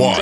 one.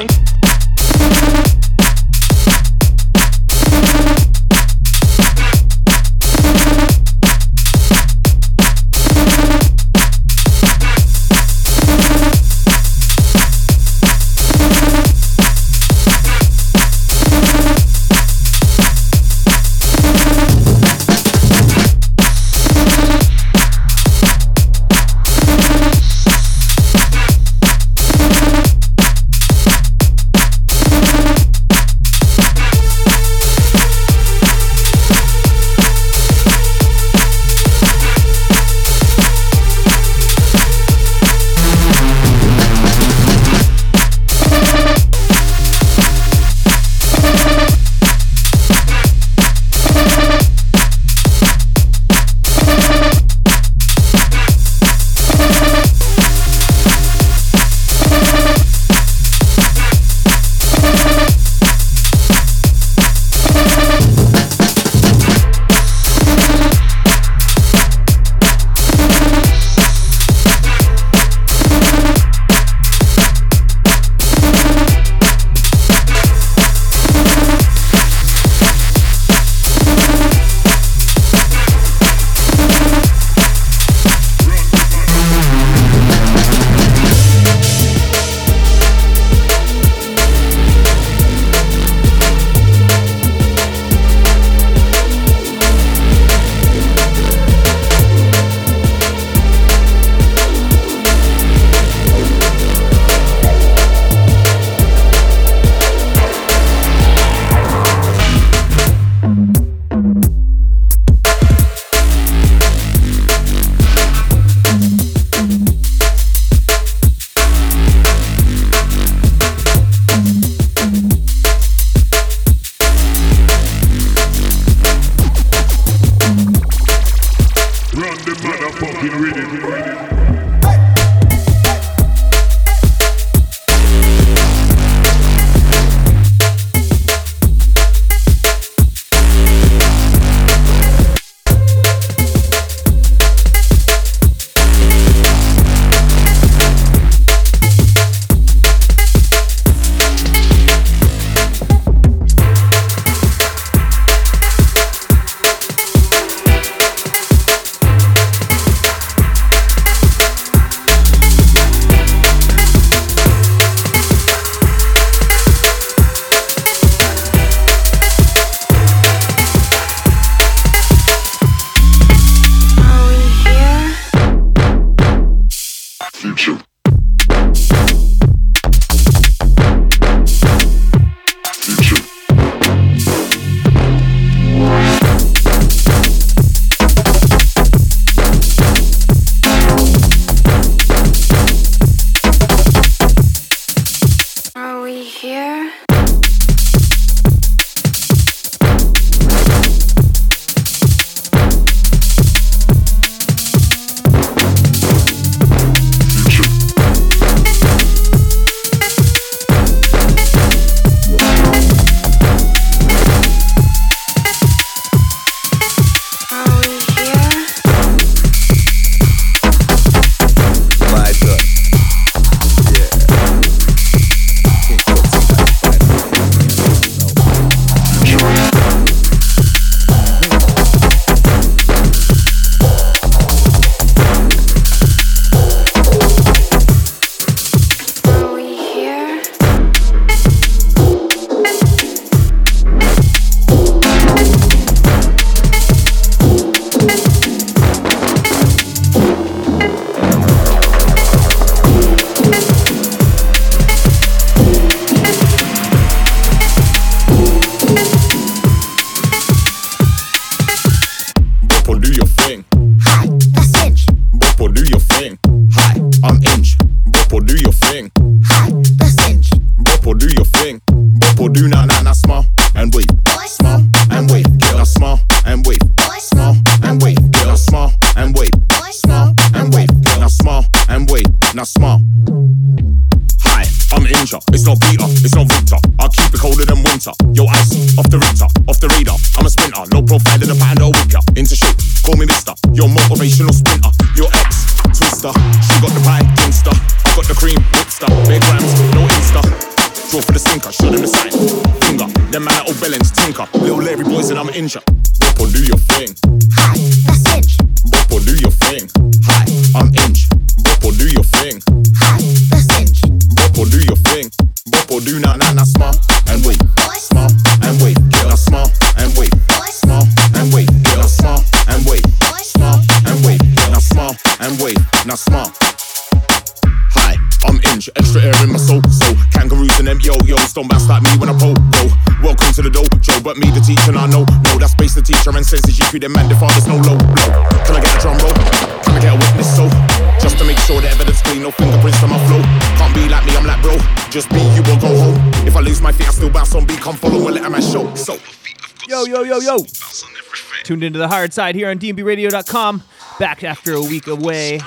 Tuned into the Hardside here on dnbradio.com. Back after a week away.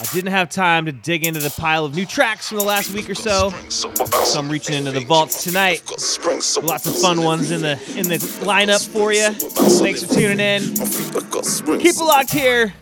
I didn't have time to dig into the pile of new tracks from the last week or so, so I'm reaching into the vaults tonight. Lots of fun ones in the in the lineup for you. Thanks for tuning in. Keep it locked here.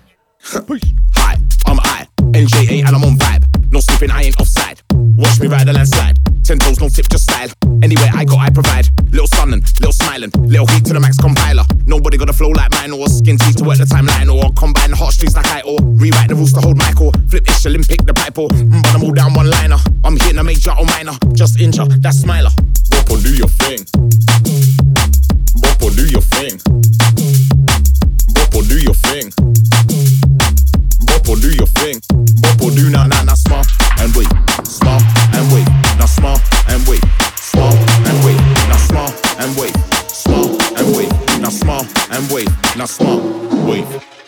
Hi, I'm I, NJA, and I'm on vibe. No sleeping, I ain't offside. Watch me ride the landslide. Ten toes, no tip, just style. Anywhere I go, I provide. Little sunnin', little smiling, little heat to the max compiler. Nobody got a flow like mine, or skin teeth to work the timeline, or combine the heartstrings like I or rewrite the rules to hold Michael. Flip ish, Olympic, the pipe, mm, but I'm all down one liner. I'm hitting a major or minor, just injure, that's smiler. Boppo, do your thing. Boppo, do your thing. Boppo, do your thing. Boppo, do your thing. Boppo, do now, now, now, smile and wait, and wait, now smile, wait.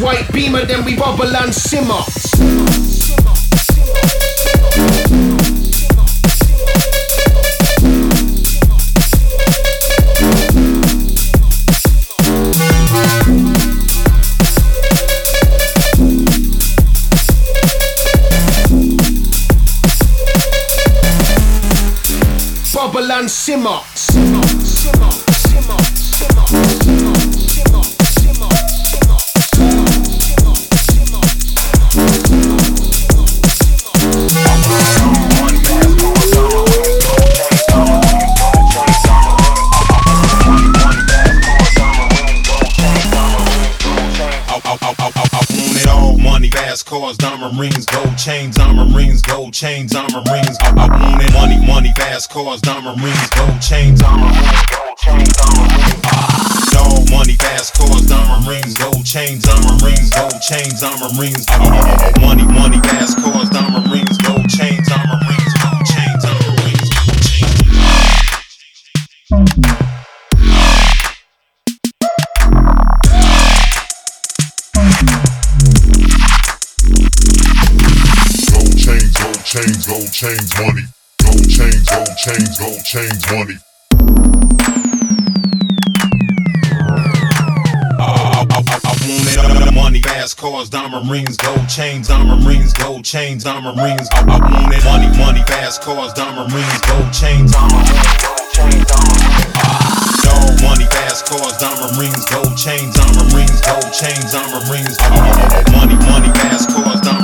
White beamer, then we bubble and simmer. Bubble and simmer. Chains, diamond rings. I, I want it. Money, money, fast cars, diamond rings, gold chains, diamond rings, gold chains, diamond rings. Ah, Dog, money, fast cars, diamond rings, gold chains, diamond rings, gold chains, diamond rings. Ah, Money, money, fast cars, chains, money. Money, fast cars, diamond rings, gold chains, diamond rings, gold chains, diamond rings. I, I want it. Money, money, fast cars, diamond rings, gold chains, diamond rings, gold chains, diamond rings. Ah, money, fast cars, diamond rings, gold chains, diamond rings, gold chains, diamond rings. Ah, Money, money, fast cars, diamond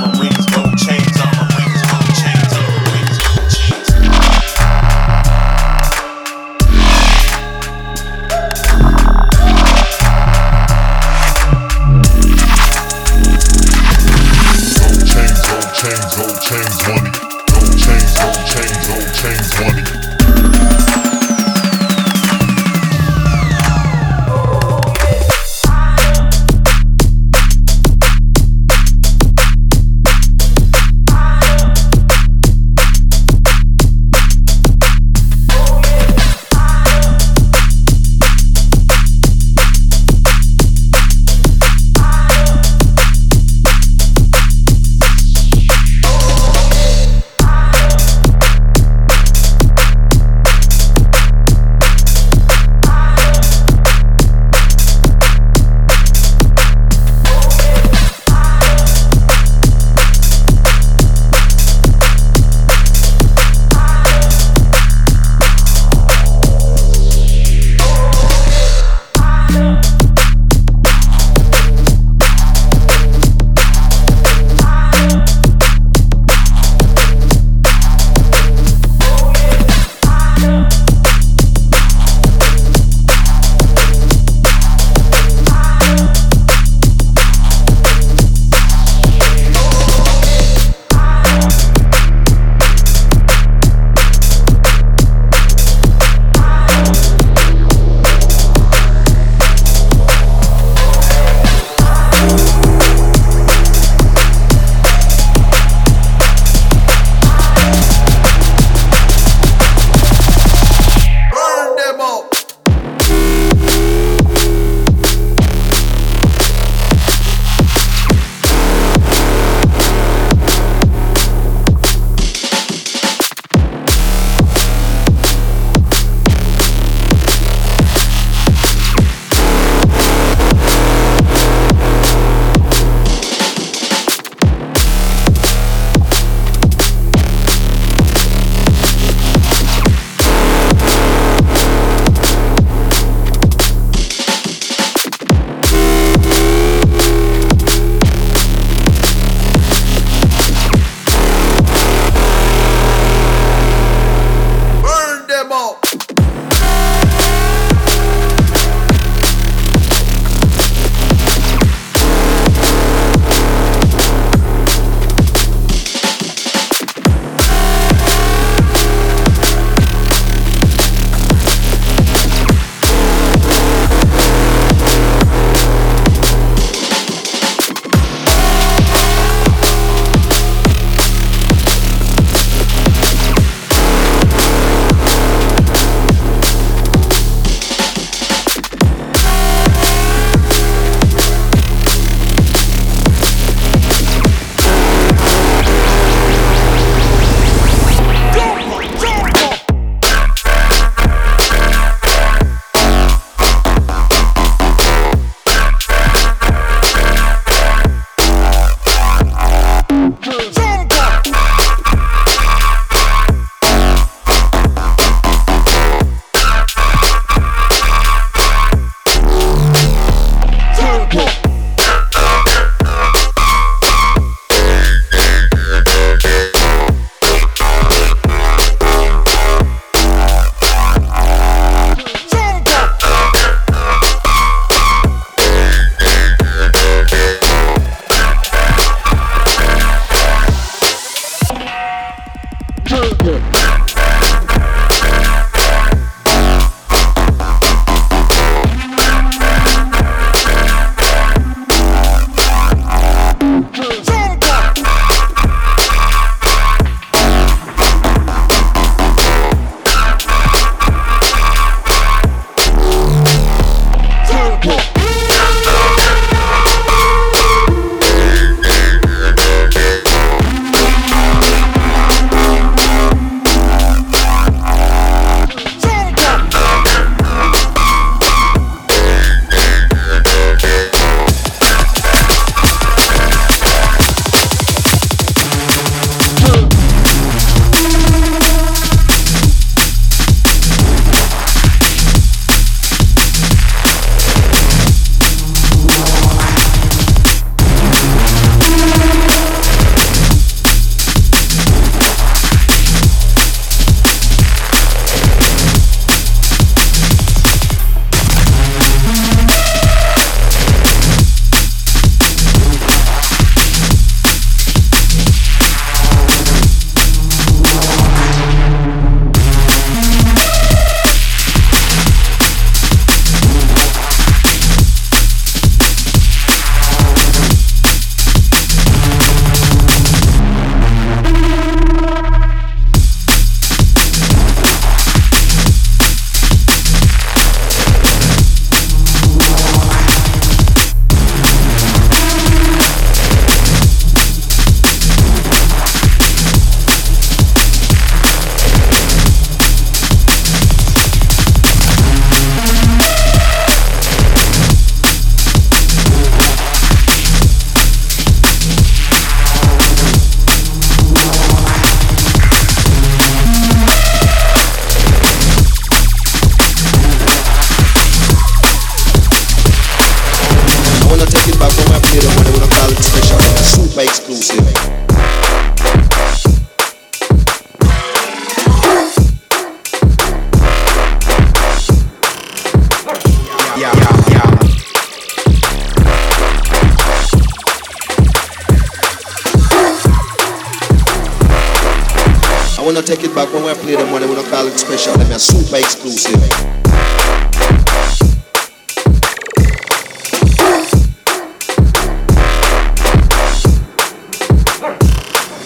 Wanna take it back when I play the one I wanna call it special, like a super exclusive.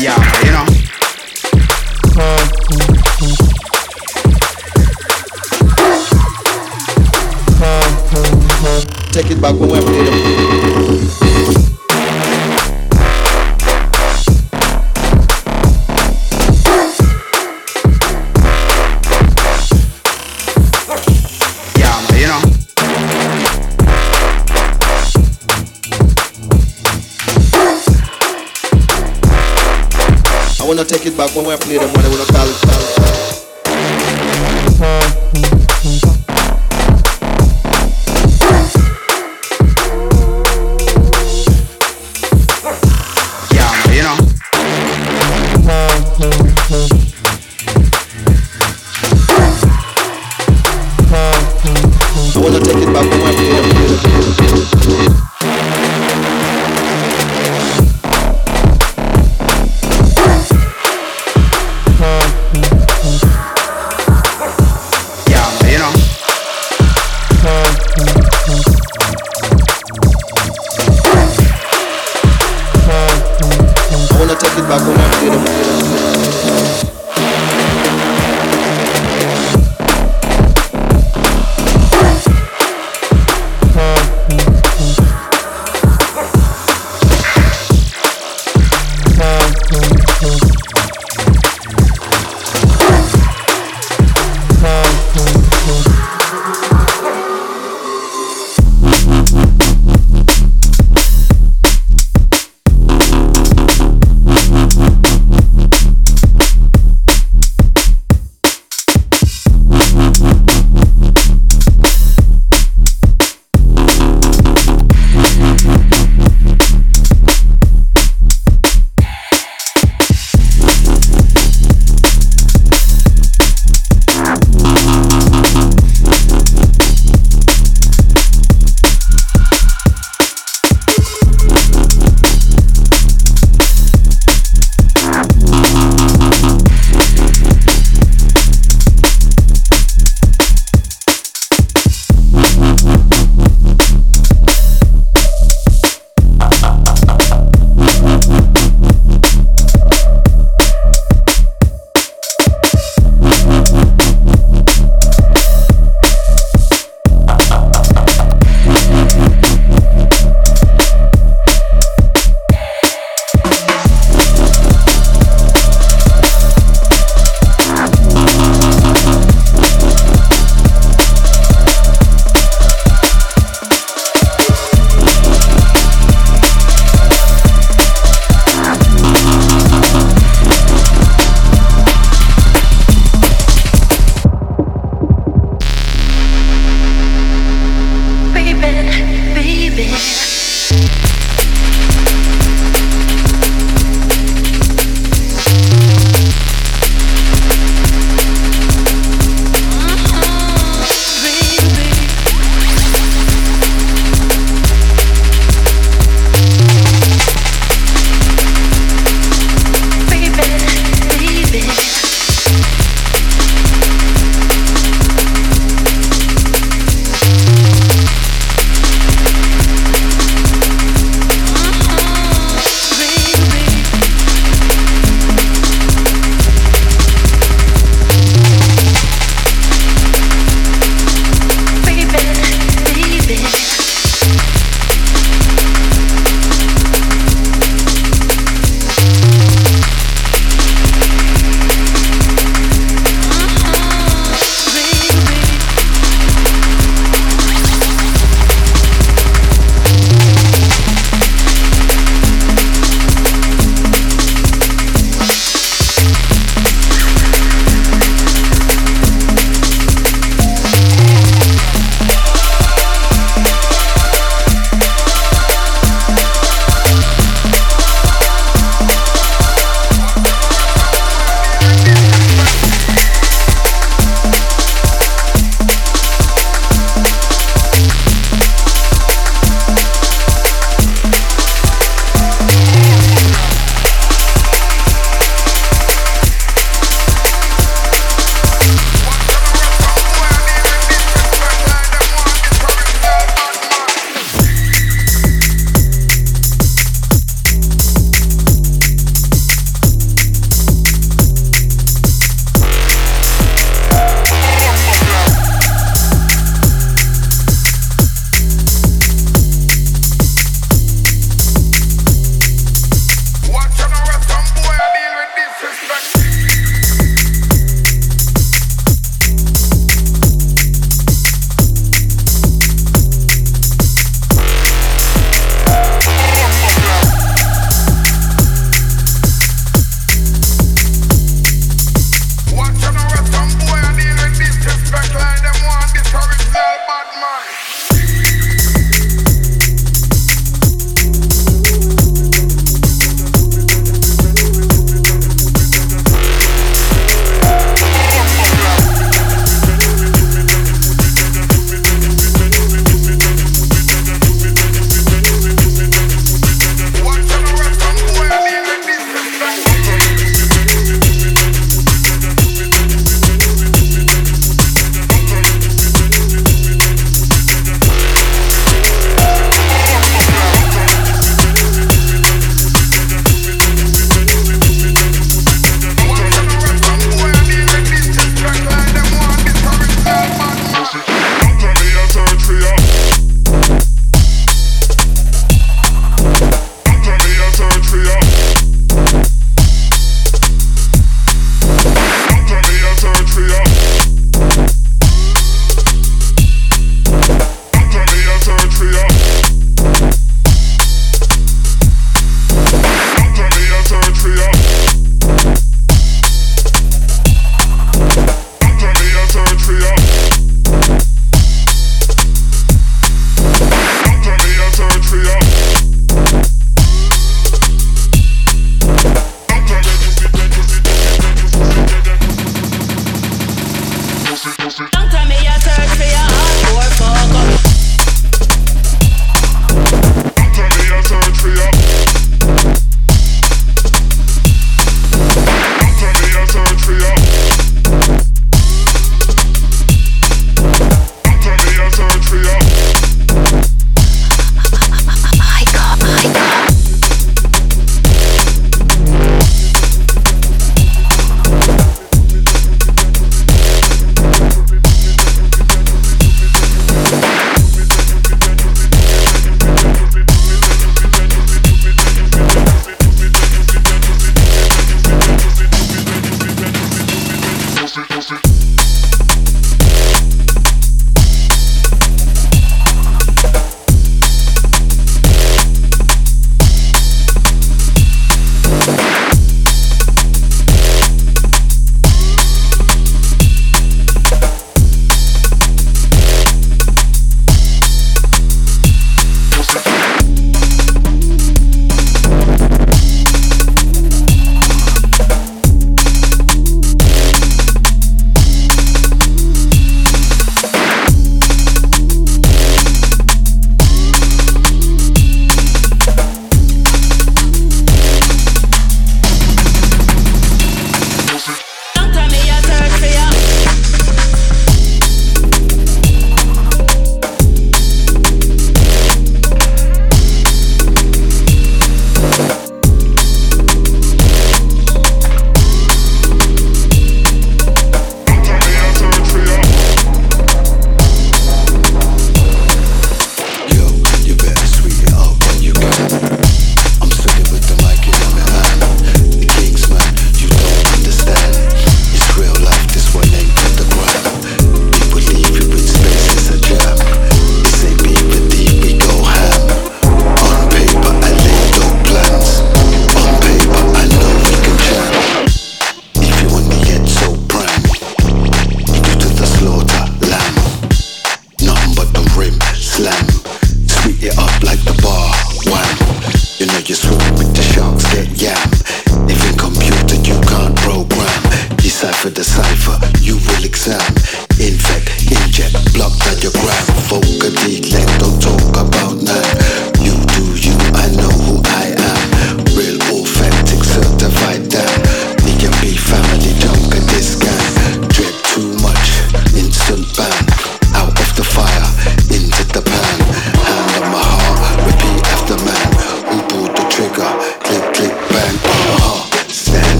Yeah, you know. Take it back when I when I play the one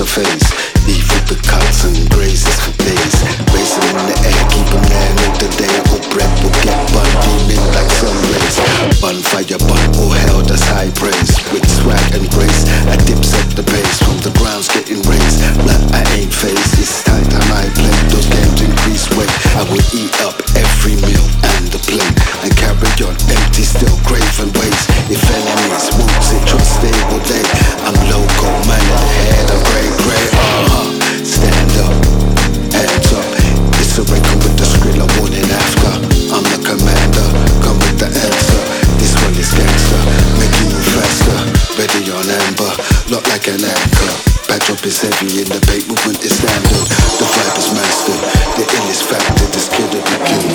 her face. Leave with the cuts and grazes for days. Racing in the air, keep a man in the day. Or breath will get bun beaming like sunrays. Bonfire bun, oh hell, that's high praise. With swag and grace, I dip set the pace from the grounds getting raised. Blood, I ain't phased. It's time I might play. Those games increase weight. I will eat up every meal and the plate. And carry on empty, still craving ways. If enemies won't sit, trust they will they. I'm local, man in the head. I'm on amber, look like an anchor. Backdrop is heavy and the bait movement is standard. The vibe is mastered, the illest factor, this kid will be killed.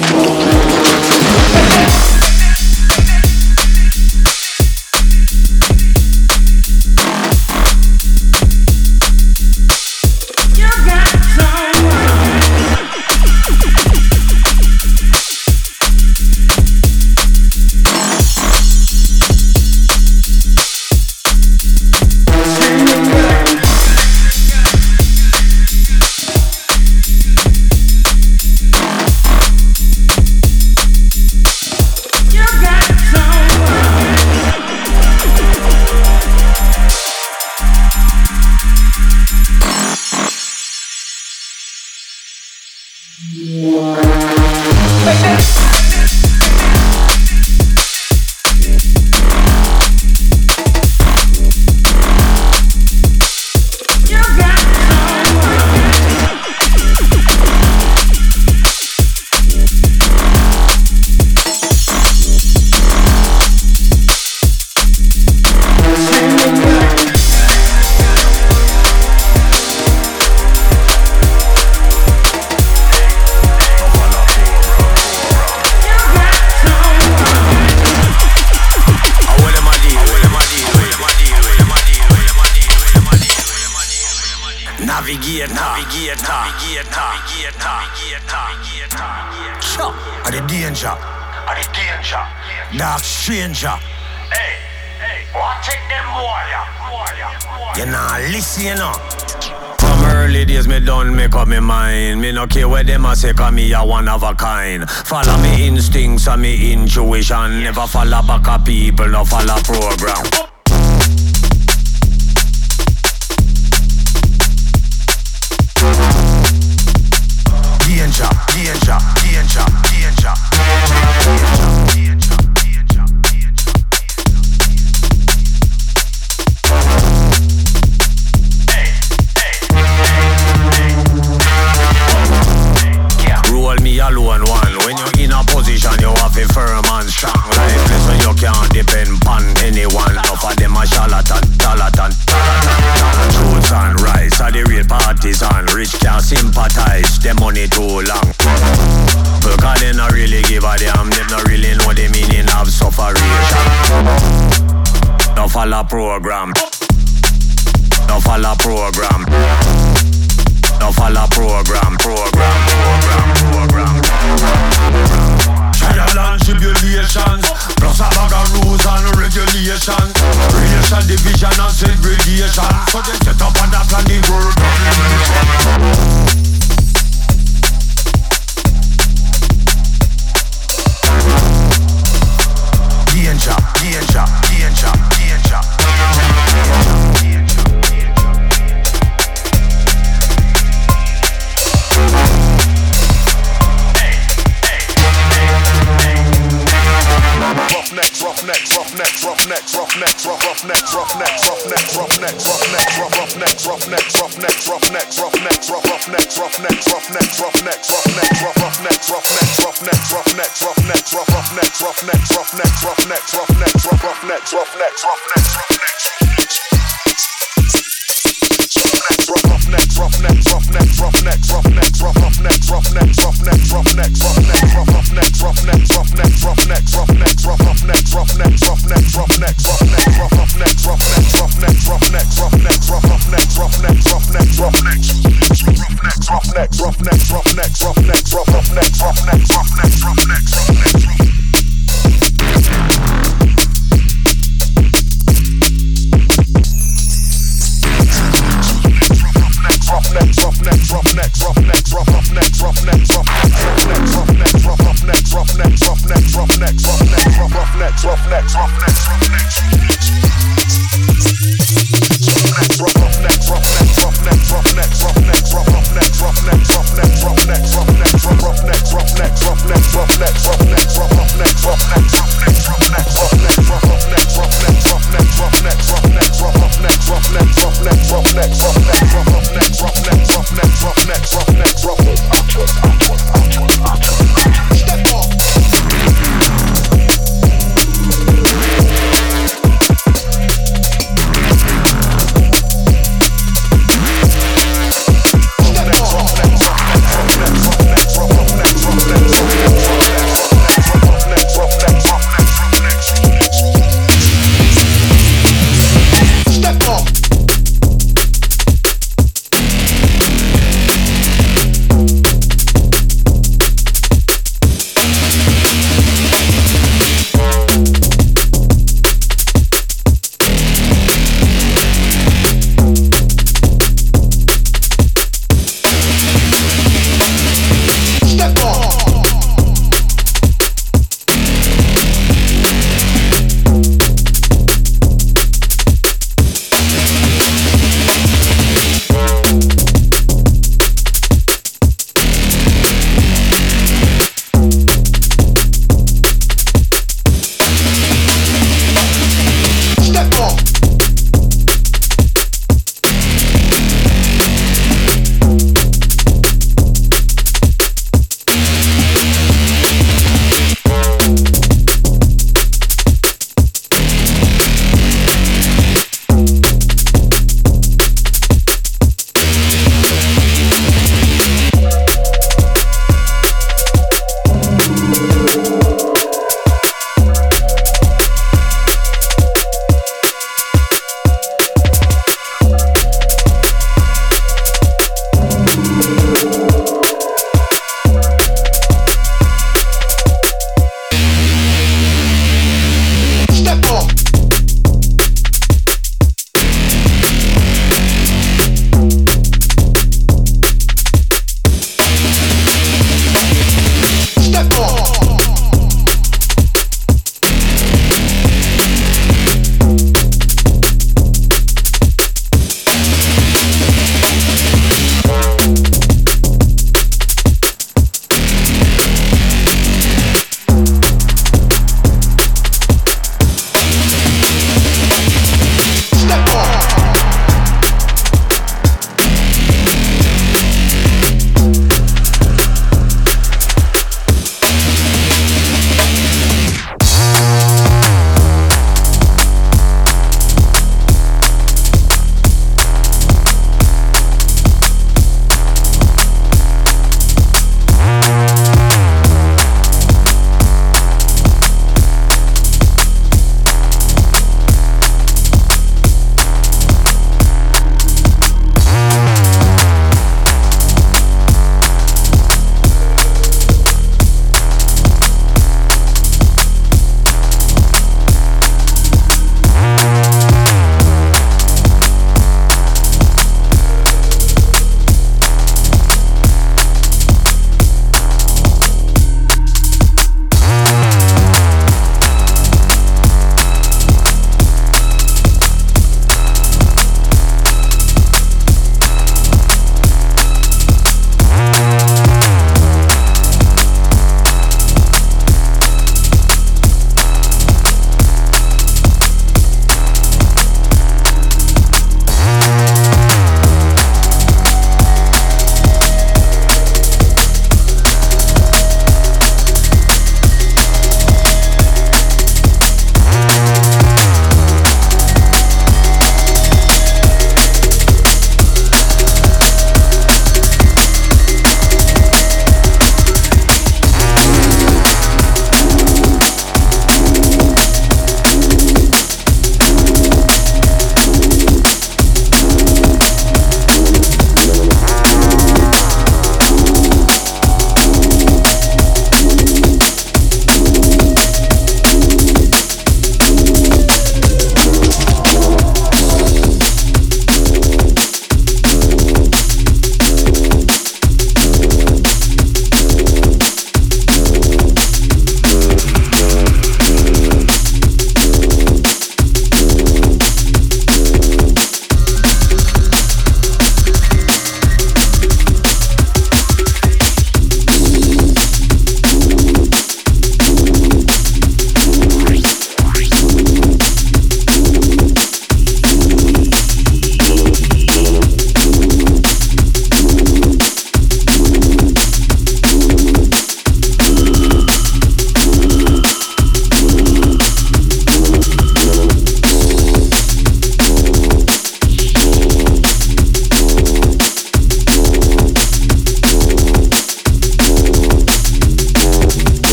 Never fall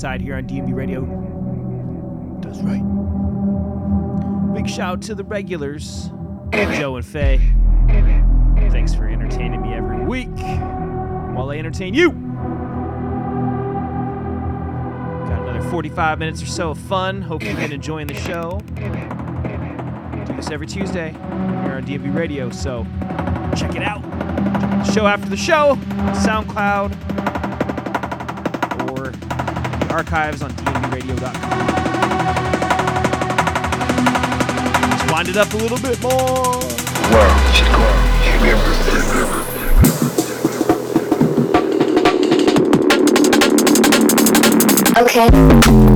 side here on DNB Radio. That's right. Big shout to the regulars, Joe and Faye. Thanks for entertaining me every week while I entertain you. Got another 45 minutes or so of fun. Hope you've been enjoying the show. Do this every Tuesday here on DNB Radio, so check it out. Show after the show, SoundCloud, archives on dnbradio.com. Let's wind it up a little bit more. Okay.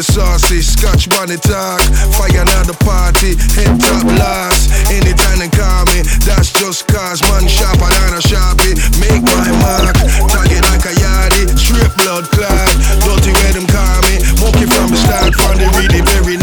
the sausage, scotch bunny talk. Fire another party, head top last. Anytime they call me, that's just cause. Man, shop, I got a shoppy. Make my mark, target like a yardie. Strip blood clot, dirty where them call me. Monkey from the start, from the really very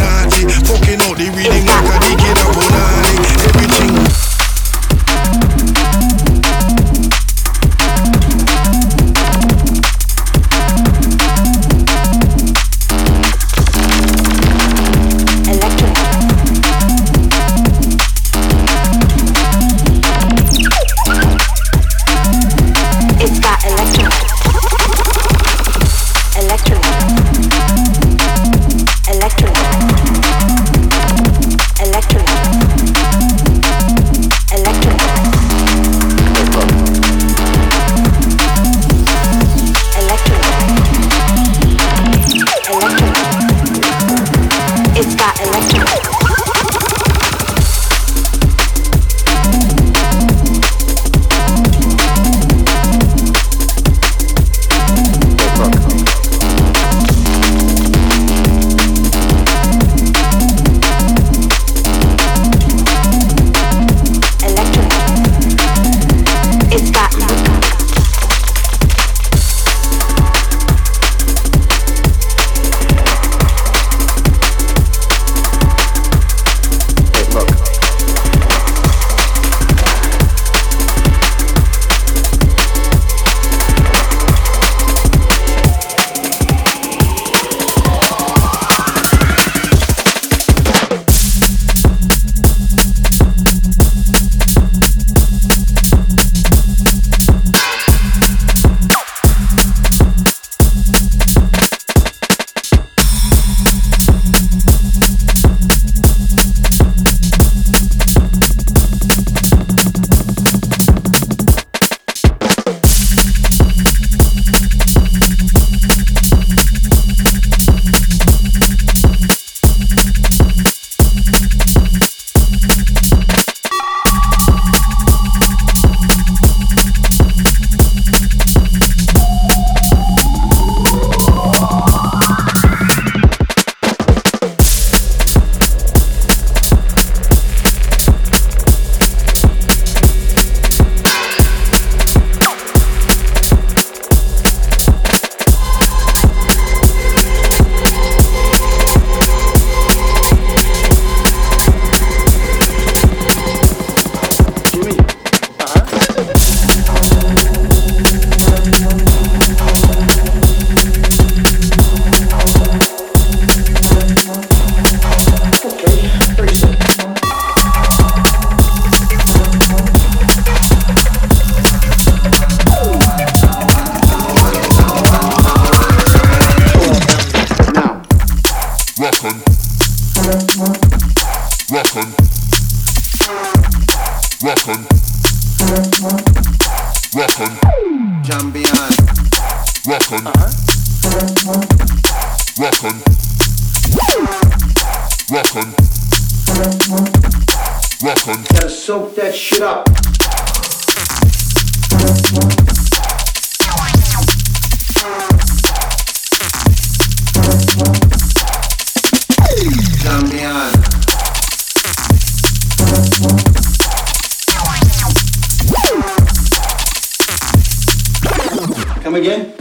Come again?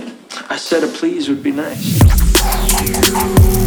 I said a please would be nice.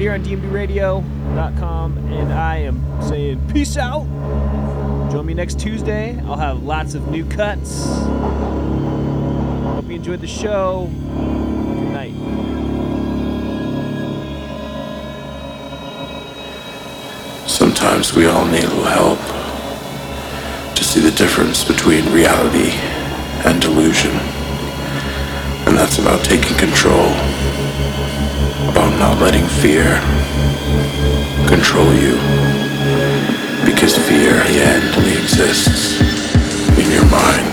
Side here on dnbradio.com, and I am saying peace out. Join me next Tuesday. I'll have lots of new cuts. Hope you enjoyed the show. Good night. Sometimes we all need a little help to see the difference between reality and delusion. And that's about taking control, about not letting fear control you. Because fear, only exists in your mind.